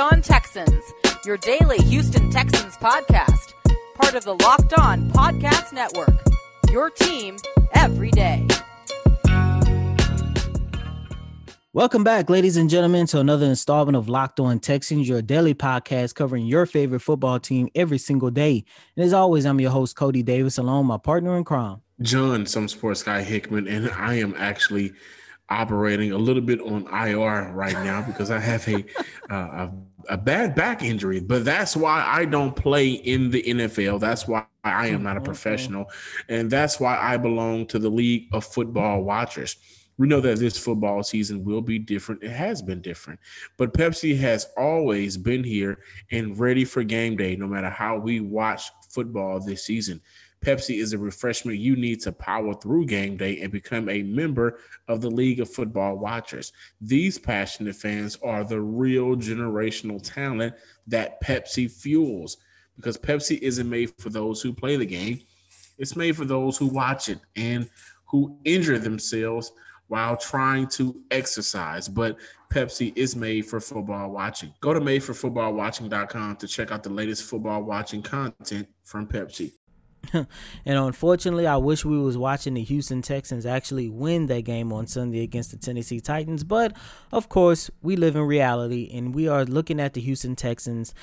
On Texans, your daily Houston Texans podcast, part of the Locked On Podcast Network. Your team every day. Welcome back, ladies and gentlemen, to another installment of Locked On Texans, your daily podcast covering your favorite football team every single day. And as always, I'm your host, Coty Davis, along my partner in crime, John, some sports guy Hickman, and I am actually operating a little bit on IR right now because I have a, uh, a, a bad back injury. But that's why I don't play in the NFL. That's why I am not a mm-hmm. professional, and that's why I belong to the League of Football Watchers we know that this football season will be different. It has been different, but Pepsi has always been here and ready for game day, no matter how we watch football this season. Pepsi is a refreshment you need to power through game day and become a member of the League of Football Watchers. These passionate fans are the real generational talent that Pepsi fuels because Pepsi isn't made for those who play the game, it's made for those who watch it and who injure themselves while trying to exercise. But Pepsi is made for football watching. Go to madeforfootballwatching.com to check out the latest football watching content from Pepsi. and unfortunately, I wish we was watching the Houston Texans actually win that game on Sunday against the Tennessee Titans. But of course, we live in reality and we are looking at the Houston Texans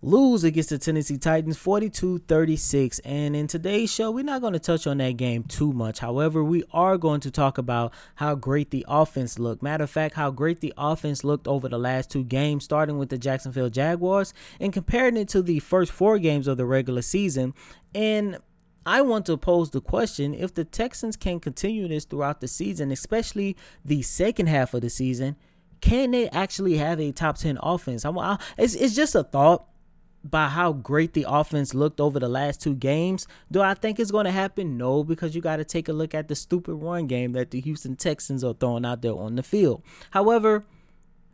lose against the Tennessee Titans 42 36. And in today's show, we're not going to touch on that game too much. However, we are going to talk about how great the offense looked. Matter of fact, how great the offense looked over the last two games, starting with the Jacksonville Jaguars and comparing it to the first four games of the regular season. And I want to pose the question if the Texans can continue this throughout the season, especially the second half of the season, can they actually have a top 10 offense? I'm, I, it's, it's just a thought by how great the offense looked over the last two games. Do I think it's going to happen? No, because you got to take a look at the stupid run game that the Houston Texans are throwing out there on the field. However,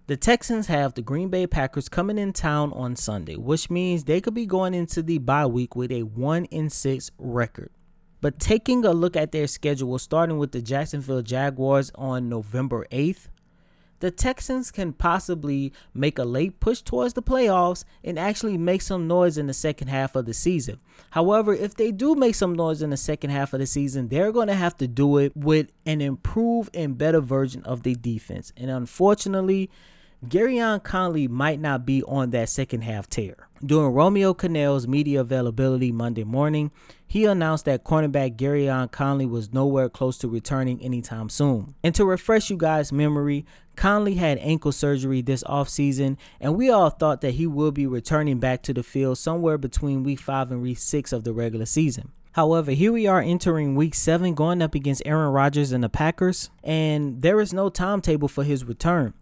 the Texans have the Green Bay Packers coming in town on Sunday, which means they could be going into the bye week with a 1 in 6 record. But taking a look at their schedule, starting with the Jacksonville Jaguars on November 8th, the Texans can possibly make a late push towards the playoffs and actually make some noise in the second half of the season. However, if they do make some noise in the second half of the season, they're going to have to do it with an improved and better version of the defense. And unfortunately, Gareon Conley might not be on that second half tear. During Romeo Crennel's media availability Monday morning, he announced that cornerback Gareon Conley was nowhere close to returning anytime soon. And to refresh you guys' memory, Conley had ankle surgery this offseason, and we all thought that he will be returning back to the field somewhere between week 5 and week 6 of the regular season. However, here we are entering week 7 going up against Aaron Rodgers and the Packers, and there is no timetable for his return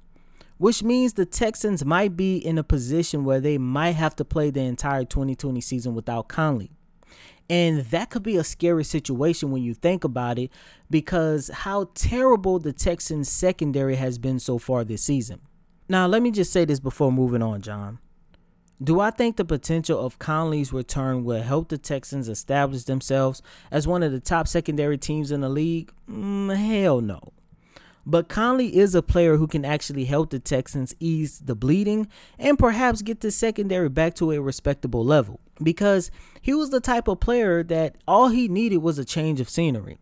which means the Texans might be in a position where they might have to play the entire 2020 season without Conley. And that could be a scary situation when you think about it because how terrible the Texans secondary has been so far this season. Now, let me just say this before moving on, John. Do I think the potential of Conley's return will help the Texans establish themselves as one of the top secondary teams in the league? Mm, hell no. But Conley is a player who can actually help the Texans ease the bleeding and perhaps get the secondary back to a respectable level because he was the type of player that all he needed was a change of scenery.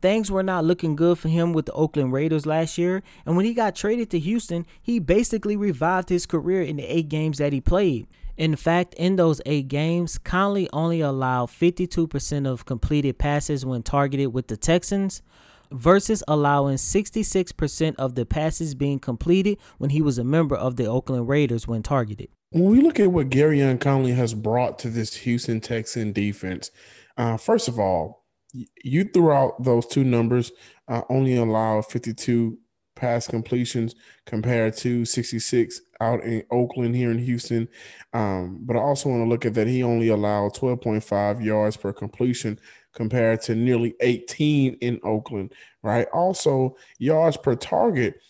Things were not looking good for him with the Oakland Raiders last year, and when he got traded to Houston, he basically revived his career in the eight games that he played. In fact, in those eight games, Conley only allowed 52% of completed passes when targeted with the Texans, versus allowing 66% of the passes being completed when he was a member of the Oakland Raiders when targeted. When we look at what Gareon Conley has brought to this Houston Texan defense, uh, first of all, you threw out those two numbers, uh, only allow 52 pass completions compared to 66 out in Oakland here in Houston. Um, but I also want to look at that he only allowed 12.5 yards per completion compared to nearly 18 in Oakland, right? Also, yards per target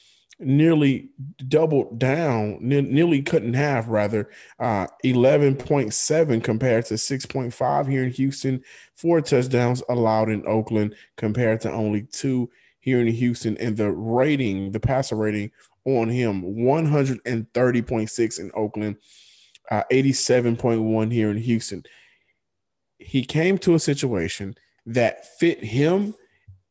nearly doubled down, ne- nearly cut in half, rather, uh, 11.7 compared to 6.5 here in Houston, four touchdowns allowed in Oakland compared to only two here in Houston. And the rating, the passer rating on him 130.6 in Oakland, uh, 87.1 here in Houston. He came to a situation that fit him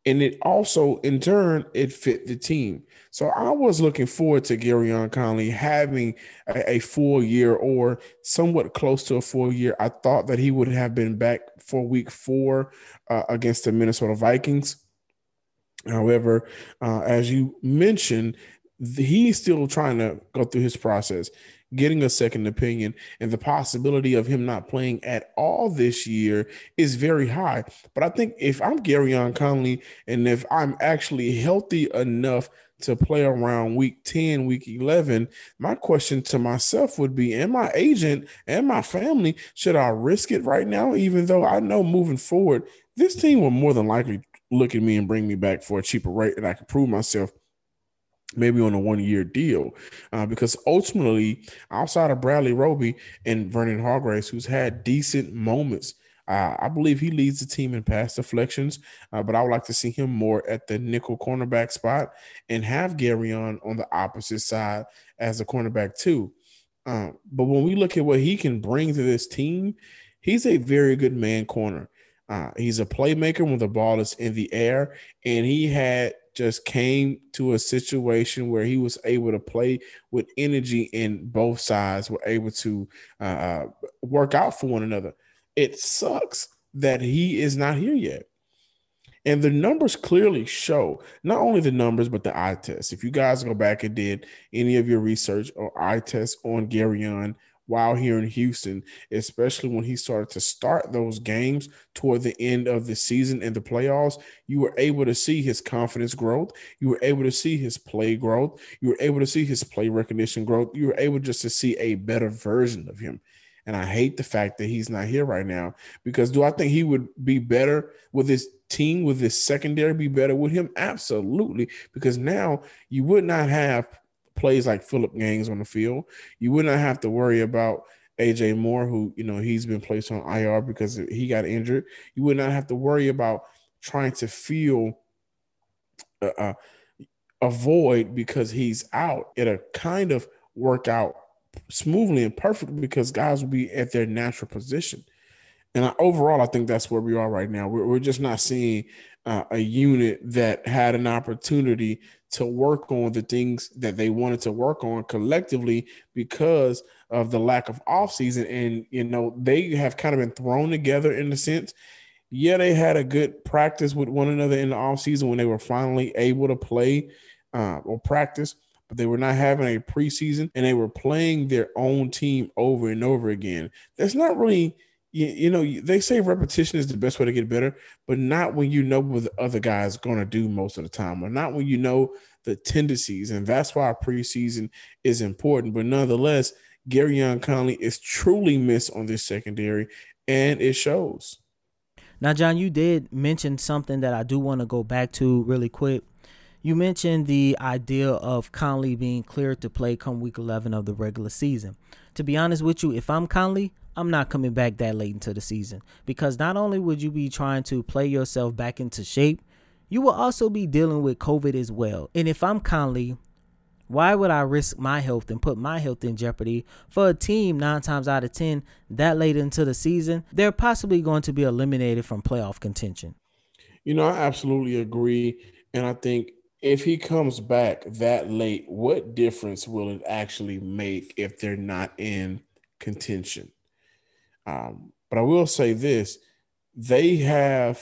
and it also in turn it fit the team. So I was looking forward to Gareon Conley having a, a, full year or somewhat close to a full year. I thought that he would have been back for week four uh, against the Minnesota Vikings. However, uh, as you mentioned, he's still trying to go through his process getting a second opinion and the possibility of him not playing at all this year is very high. But I think if I'm Gareon Conley and if I'm actually healthy enough to play around week 10, week 11, my question to myself would be, and my agent and my family, should I risk it right now? Even though I know moving forward, this team will more than likely look at me and bring me back for a cheaper rate and I can prove myself maybe on a one year deal. Uh, because ultimately, outside of Bradley Roby and Vernon Hargreaves, who's had decent moments, uh, I believe he leads the team in pass deflections, uh, but I would like to see him more at the nickel cornerback spot and have Gareon on the opposite side as a cornerback too. Um, but when we look at what he can bring to this team, he's a very good man corner. Uh, he's a playmaker when the ball is in the air, and he had just came to a situation where he was able to play with energy and both sides were able to uh, uh, work out for one another. It sucks that he is not here yet. And the numbers clearly show not only the numbers, but the eye test. If you guys go back and did any of your research or eye test on Gareon while here in Houston, especially when he started to start those games toward the end of the season and the playoffs, you were able to see his confidence growth. You were able to see his play growth. You were able to see his play recognition growth. You were able just to see a better version of him. And I hate the fact that he's not here right now because do I think he would be better with his team, with his secondary, be better with him? Absolutely. Because now you would not have plays like Phillip Gaines on the field. You would not have to worry about AJ Moore, who you know he's been placed on IR because he got injured. You would not have to worry about trying to feel uh, a void because he's out. It'll kind of work out smoothly and perfectly because guys will be at their natural position. And I, overall, I think that's where we are right now. We're, we're just not seeing uh, a unit that had an opportunity to work on the things that they wanted to work on collectively because of the lack of offseason. And, you know, they have kind of been thrown together in a sense. Yeah, they had a good practice with one another in the offseason when they were finally able to play uh, or practice, but they were not having a preseason and they were playing their own team over and over again. That's not really you, you know, they say repetition is the best way to get better, but not when you know what the other guy's going to do most of the time, or not when you know the tendencies. And that's why preseason is important. But nonetheless, Gareon Conley is truly missed on this secondary, and it shows. Now, John, you did mention something that I do want to go back to really quick. You mentioned the idea of Conley being cleared to play come week 11 of the regular season. To be honest with you, if I'm Conley, I'm not coming back that late into the season because not only would you be trying to play yourself back into shape, you will also be dealing with COVID as well. And if I'm Conley, why would I risk my health and put my health in jeopardy for a team nine times out of 10 that late into the season? They're possibly going to be eliminated from playoff contention. You know, I absolutely agree. And I think if he comes back that late, what difference will it actually make if they're not in contention? Um, but I will say this they have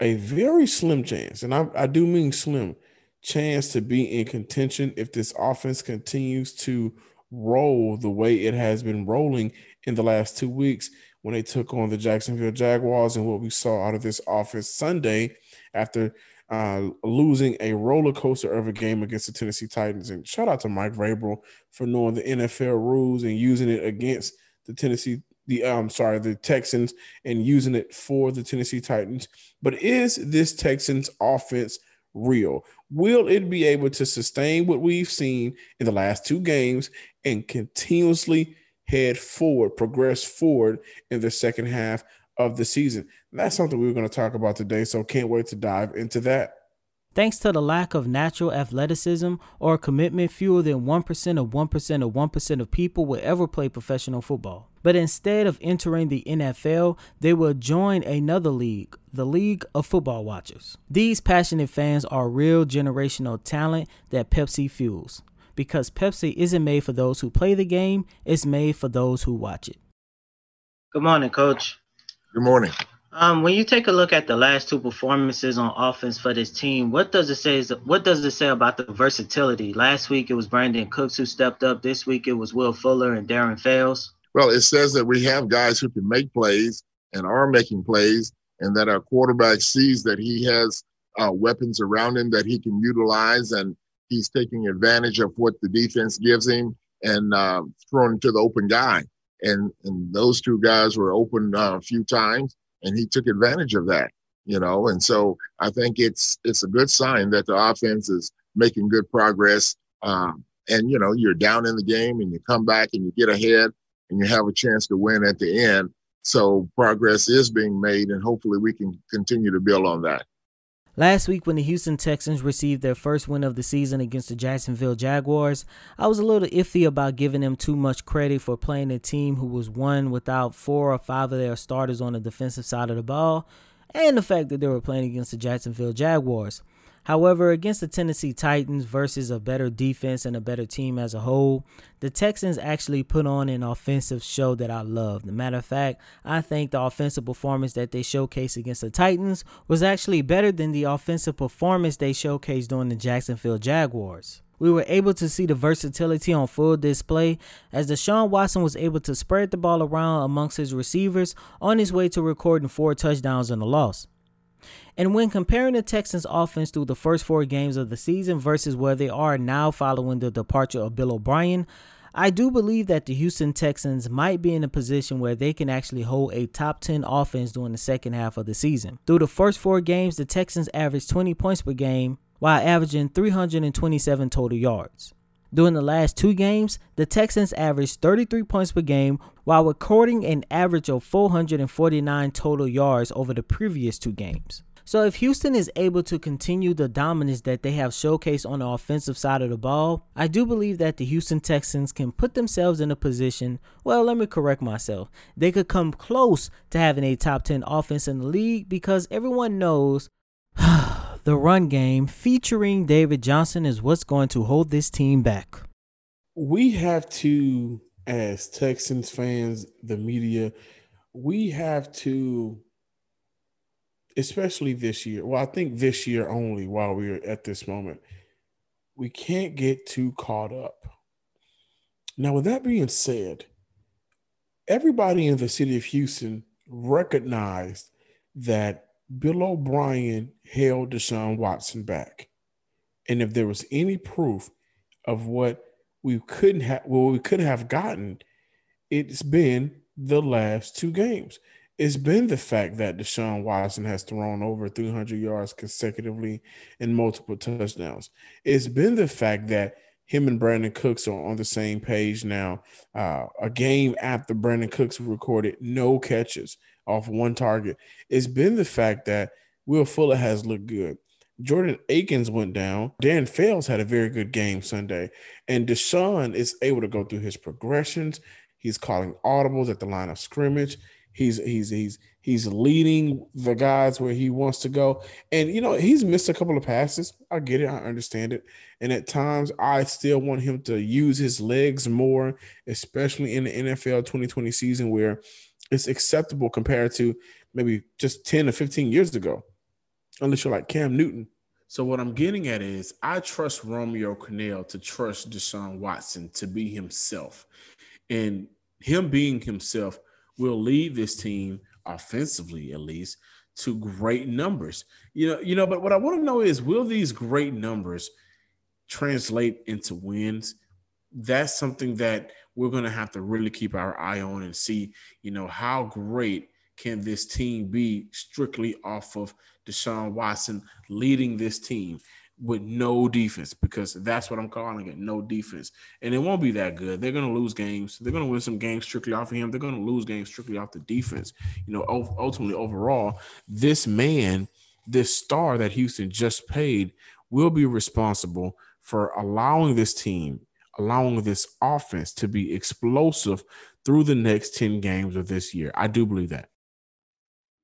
a very slim chance, and I, I do mean slim chance to be in contention if this offense continues to roll the way it has been rolling in the last two weeks when they took on the Jacksonville Jaguars and what we saw out of this offense Sunday after uh, losing a roller coaster of a game against the Tennessee Titans. And shout out to Mike Vrabel for knowing the NFL rules and using it against the Tennessee the um sorry the Texans and using it for the Tennessee Titans. But is this Texans offense real? Will it be able to sustain what we've seen in the last two games and continuously head forward, progress forward in the second half of the season? That's something we are going to talk about today. So can't wait to dive into that. Thanks to the lack of natural athleticism or commitment, fewer than 1% of 1% of 1% of people will ever play professional football. But instead of entering the NFL, they will join another league, the League of Football Watchers. These passionate fans are real generational talent that Pepsi fuels. Because Pepsi isn't made for those who play the game, it's made for those who watch it. Good morning, Coach. Good morning. Um, when you take a look at the last two performances on offense for this team, what does it say? What does it say about the versatility? Last week it was Brandin Cooks who stepped up. This week it was Will Fuller and Darren Fells. Well, it says that we have guys who can make plays and are making plays, and that our quarterback sees that he has uh, weapons around him that he can utilize, and he's taking advantage of what the defense gives him and uh, throwing to the open guy. And and those two guys were open uh, a few times and he took advantage of that. You know, and so I think it's it's a good sign that the offense is making good progress. Um, and you know, you're down in the game and you come back and you get ahead and you have a chance to win at the end. So progress is being made, and hopefully we can continue to build on that. Last week, when the Houston Texans received their first win of the season against the Jacksonville Jaguars, I was a little iffy about giving them too much credit for playing a team who was one without four or five of their starters on the defensive side of the ball, and the fact that they were playing against the Jacksonville Jaguars. However, against the Tennessee Titans versus a better defense and a better team as a whole, the Texans actually put on an offensive show that I loved. Matter of fact, I think the offensive performance that they showcased against the Titans was actually better than the offensive performance they showcased during the Jacksonville Jaguars. We were able to see the versatility on full display as Deshaun Watson was able to spread the ball around amongst his receivers on his way to recording four touchdowns and a loss. And when comparing the Texans offense through the first four games of the season versus where they are now following the departure of Bill O'Brien, I do believe that the Houston Texans might be in a position where they can actually hold a top 10 offense during the second half of the season. Through the first four games, the Texans averaged 20 points per game while averaging 327 total yards. During the last two games, the Texans averaged 33 points per game while recording an average of 449 total yards over the previous two games. So if Houston is able to continue the dominance that they have showcased on the offensive side of the ball, I do believe that the Houston Texans can put themselves in a position, well, let me correct myself. They could come close to having a top 10 offense in the league because everyone knows the run game featuring David Johnson is what's going to hold this team back. We have to as Texans fans, the media, we have to especially this year. Well, I think this year only while we're at this moment, we can't get too caught up. Now, with that being said, everybody in the city of Houston recognized that Bill O'Brien held Deshaun Watson back. And if there was any proof of what we couldn't have, well, we could have gotten, it's been the last two games it's been the fact that Deshaun Watson has thrown over 300 yards consecutively and multiple touchdowns. It's been the fact that him and Brandin Cooks are on the same page now. Uh, a game after Brandin Cooks recorded no catches off one target. It's been the fact that Will Fuller has looked good. Jordan Akins went down. Dan Fells had a very good game Sunday. And Deshaun is able to go through his progressions. He's calling audibles at the line of scrimmage. He's he's he's he's leading the guys where he wants to go. And you know, he's missed a couple of passes. I get it, I understand it. And at times I still want him to use his legs more, especially in the NFL 2020 season where it's acceptable compared to maybe just 10 or 15 years ago. Unless you're like Cam Newton. So what I'm getting at is I trust Romeo Crennel to trust Deshaun Watson to be himself. And him being himself will lead this team offensively at least to great numbers. You know, you know, but what I want to know is will these great numbers translate into wins? That's something that we're going to have to really keep our eye on and see, you know, how great can this team be strictly off of Deshaun Watson leading this team with no defense because that's what I'm calling it no defense. And it won't be that good. They're going to lose games. They're going to win some games strictly off of him. They're going to lose games strictly off the defense. You know, ultimately, overall, this man this star that Houston just paid will be responsible for allowing this team, allowing this offense to be explosive through the next 10 games of this year. I do believe that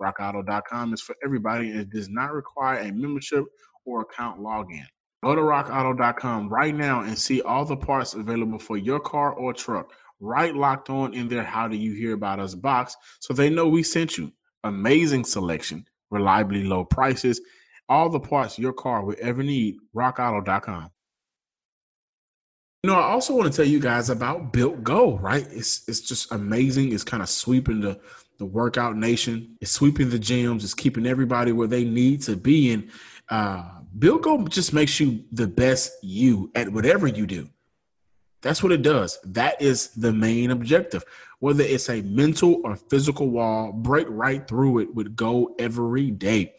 RockAuto.com is for everybody and it does not require a membership or account login. Go to rockauto.com right now and see all the parts available for your car or truck. Write locked on in their How Do You Hear About Us box so they know we sent you. Amazing selection, reliably low prices, all the parts your car will ever need. RockAuto.com. You know, I also want to tell you guys about Built Go, right? It's it's just amazing. It's kind of sweeping the the workout nation. It's sweeping the gyms. It's keeping everybody where they need to be. And uh, Built Go just makes you the best you at whatever you do. That's what it does. That is the main objective. Whether it's a mental or physical wall, break right through it with Go every day.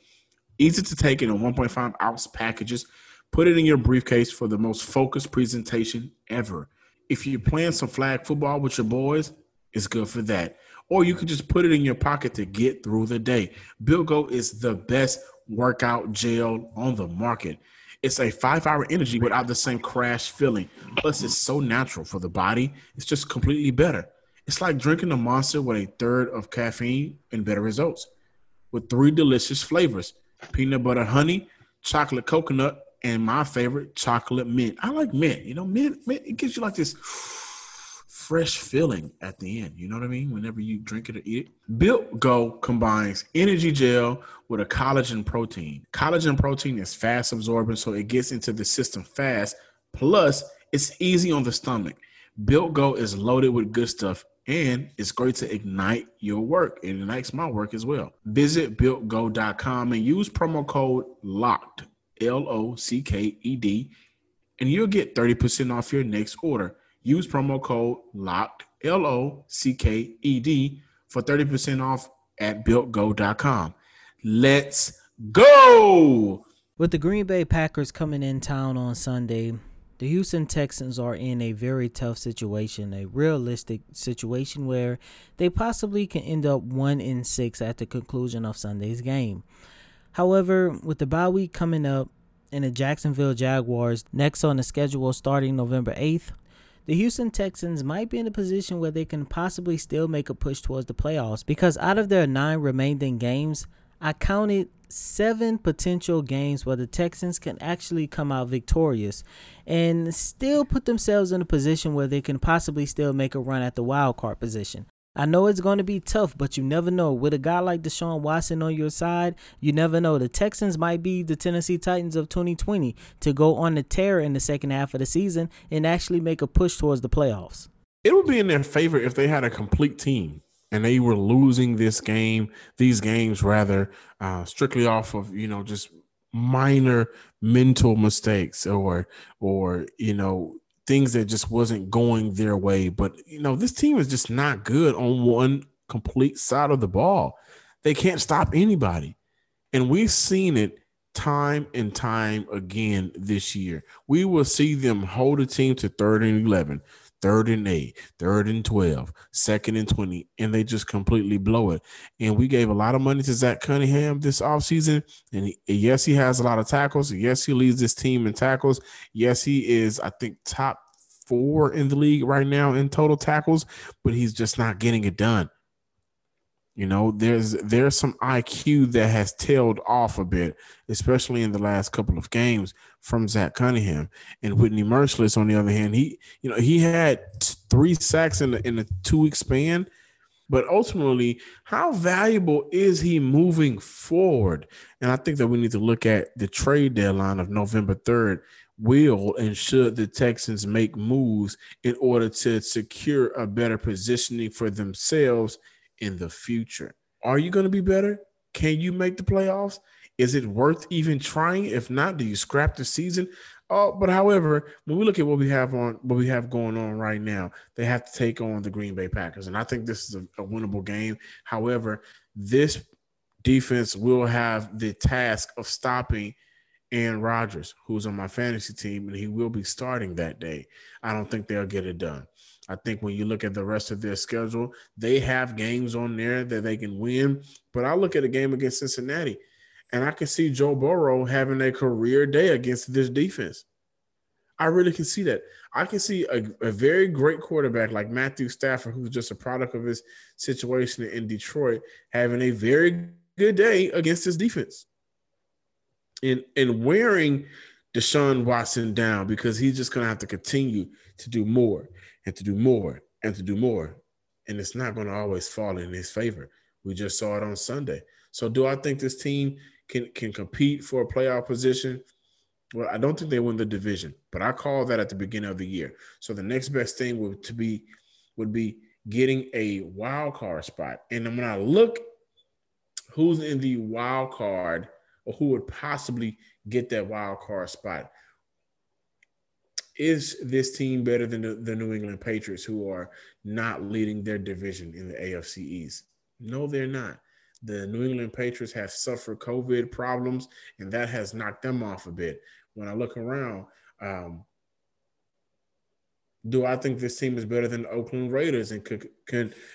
Easy to take in a 1.5 ounce packages. Put it in your briefcase for the most focused presentation ever. If you're playing some flag football with your boys, it's good for that or you can just put it in your pocket to get through the day. Built Go is the best workout gel on the market. It's a five hour energy without the same crash feeling. Plus, it's so natural for the body. It's just completely better. It's like drinking a monster with a third of caffeine and better results. With three delicious flavors peanut butter honey, chocolate coconut, and my favorite, chocolate mint. I like mint. You know, mint, mint it gives you like this fresh feeling at the end. You know what I mean? Whenever you drink it or eat it. Built Go combines energy gel with a collagen protein. Collagen protein is fast absorbing, so it gets into the system fast. Plus, it's easy on the stomach. Built Go is loaded with good stuff and it's great to ignite your work. It ignites my work as well. Visit builtgo.com and use promo code LOCKED, L O C K E D, and you'll get 30% off your next order. Use promo code LOCKED, L O C K E D, for 30% off at builtgo.com. Let's go. With the Green Bay Packers coming in town on Sunday, the Houston Texans are in a very tough situation, a realistic situation where they possibly can end up 1 in 6 at the conclusion of Sunday's game. However, with the bye week coming up and the Jacksonville Jaguars next on the schedule starting November 8th, the Houston Texans might be in a position where they can possibly still make a push towards the playoffs because out of their nine remaining games, I counted seven potential games where the Texans can actually come out victorious and still put themselves in a position where they can possibly still make a run at the wild card position. I know it's going to be tough, but you never know. With a guy like Deshaun Watson on your side, you never know. The Texans might be the Tennessee Titans of 2020 to go on the tear in the second half of the season and actually make a push towards the playoffs. It would be in their favor if they had a complete team and they were losing this game, these games rather, uh, strictly off of you know just minor mental mistakes or or you know things that just wasn't going their way. But you know, this team is just not good on one complete side of the ball. They can't stop anybody. And we've seen it time and time again this year. We will see them hold a team to third and 11, third and eight, third and 12, second and 20, and they just completely blow it. And we gave a lot of money to Zach Cunningham this offseason. And he, yes, he has a lot of tackles. Yes, he leads this team in tackles. Yes, he is, I think, top four in the league right now in total tackles, but he's just not getting it done. You know, there's there's some IQ that has tailed off a bit, especially in the last couple of games from Zach Cunningham and Whitney Mercilus. On the other hand, he you know he had three sacks in the, in a two week span, but ultimately, how valuable is he moving forward? And I think that we need to look at the trade deadline of November third. Will and should the Texans make moves in order to secure a better positioning for themselves? in the future. Are you going to be better? Can you make the playoffs? Is it worth even trying? If not, do you scrap the season? Oh, but however, when we look at what we have on what we have going on right now, they have to take on the Green Bay Packers, and I think this is a, a winnable game. However, this defense will have the task of stopping Aaron Rodgers, who's on my fantasy team, and he will be starting that day. I don't think they'll get it done. I think when you look at the rest of their schedule, they have games on there that they can win. But I look at a game against Cincinnati, and I can see Joe Burrow having a career day against this defense. I really can see that. I can see a, a, very great quarterback like Matthew Stafford, who's just a product of his situation in Detroit, having a very good day against this defense. And and wearing Deshaun Watson down because he's just gonna have to continue to do more and to do more and to do more. And it's not going to always fall in his favor. We just saw it on Sunday. So do I think this team can can compete for a playoff position? Well, I don't think they win the division, but I call that at the beginning of the year. So the next best thing would to be would be getting a wild card spot. And when I look who's in the wild card or who would possibly get that wild card spot, is this team better than the, the, New England Patriots, who are not leading their division in the AFC East? No, they're not. The New England Patriots have suffered COVID problems, and that has knocked them off a bit. When I look around, um, do I think this team is better than the Oakland Raiders and could,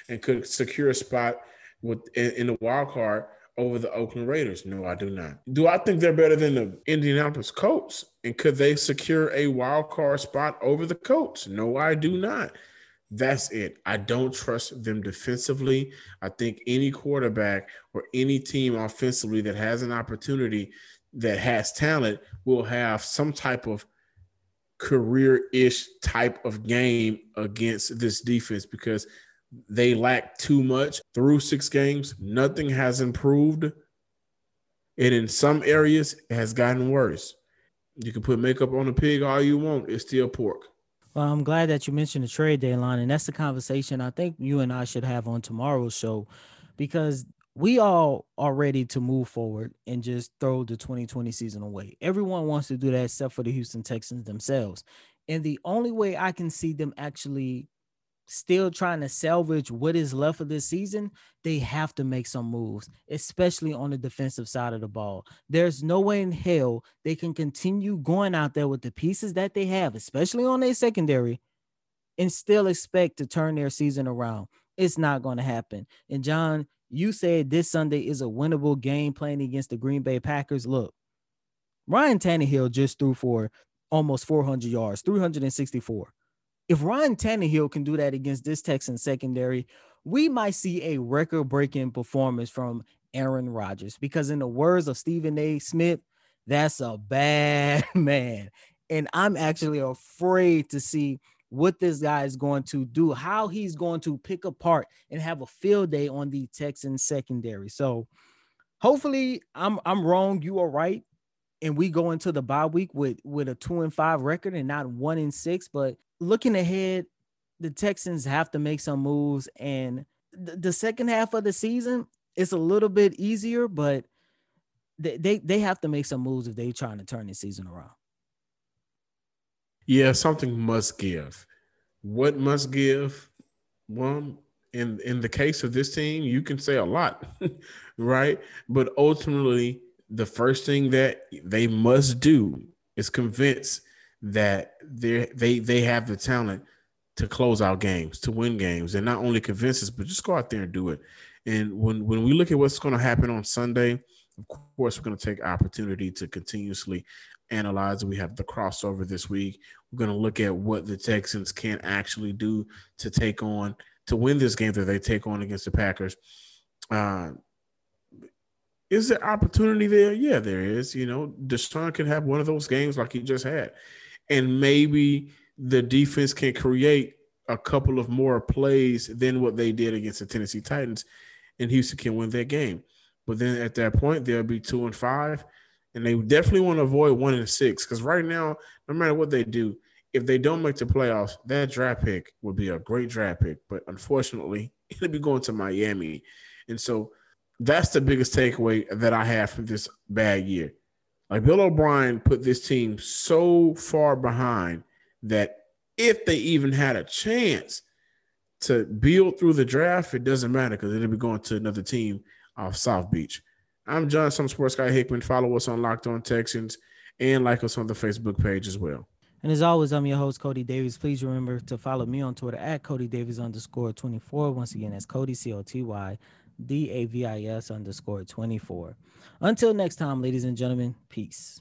and could secure a spot with in, in the wild card over the Oakland Raiders? No, I do not. Do I think they're better than the Indianapolis Colts? And could they secure a wild card spot over the Colts? No, I do not. That's it. I don't trust them defensively. I think any quarterback or any team offensively that has an opportunity that has talent will have some type of career ish type of game against this defense because they lack too much through six games. Nothing has improved. And in some areas, it has gotten worse. You can put makeup on a pig all you want, it's still pork. Well, I'm glad that you mentioned the trade deadline, and that's the conversation I think you and I should have on tomorrow's show because we all are ready to move forward and just throw the 2020 season away. Everyone wants to do that except for the Houston Texans themselves. And the only way I can see them actually still trying to salvage what is left of this season, they have to make some moves, especially on the defensive side of the ball. There's no way in hell they can continue going out there with the pieces that they have, especially on their secondary, and still expect to turn their season around. It's not going to happen. And John, you said this Sunday is a winnable game playing against the Green Bay Packers. Look, Ryan Tannehill just threw for almost 400 yards, 364 if Ryan Tannehill can do that against this Texan secondary, we might see a record breaking performance from Aaron Rodgers because, in the words of Stephen A. Smith, that's a bad man. And I'm actually afraid to see what this guy is going to do, how he's going to pick apart and have a field day on the Texan secondary. So hopefully I'm I'm wrong, you are right. And we go into the bye week with with a two and five record and not one and six. But looking ahead, the Texans have to make some moves, and th- the second half of the season is a little bit easier, but they, they they have to make some moves if they're trying to turn the season around. Yeah, something must give. What must give? Well, in in the case of this team, you can say a lot, right? But ultimately, the first thing that they must do is convince that they they they have the talent to close out games, to win games, and not only convince us, but just go out there and do it. And when when we look at what's going to happen on Sunday, of course, we're going to take opportunity to continuously analyze. We have the crossover this week. We're going to look at what the Texans can actually do to take on to win this game that they take on against the Packers. Uh, is there opportunity there? Yeah, there is. You know, Deshaun can have one of those games like he just had, and maybe the defense can create a couple of more plays than what they did against the Tennessee Titans, and Houston can win that game. But then at that point, they'll be two and five, and they definitely want to avoid one and six because right now, no matter what they do, if they don't make the playoffs, that draft pick would be a great draft pick. But unfortunately, it'll be going to Miami, and so that's the biggest takeaway that I have from this bad year. Like Bill O'Brien put this team so far behind that if they even had a chance to build through the draft, it doesn't matter because it'll be going to another team off South Beach. I'm John, some sports guy Hickman. Follow us on Locked On Texans and like us on the Facebook page as well. And as always, I'm your host, Coty Davis. Please remember to follow me on Twitter at Davis underscore 24. Once again, that's Coty, C O T Y D A V I S underscore 24. Until next time, ladies and gentlemen, peace.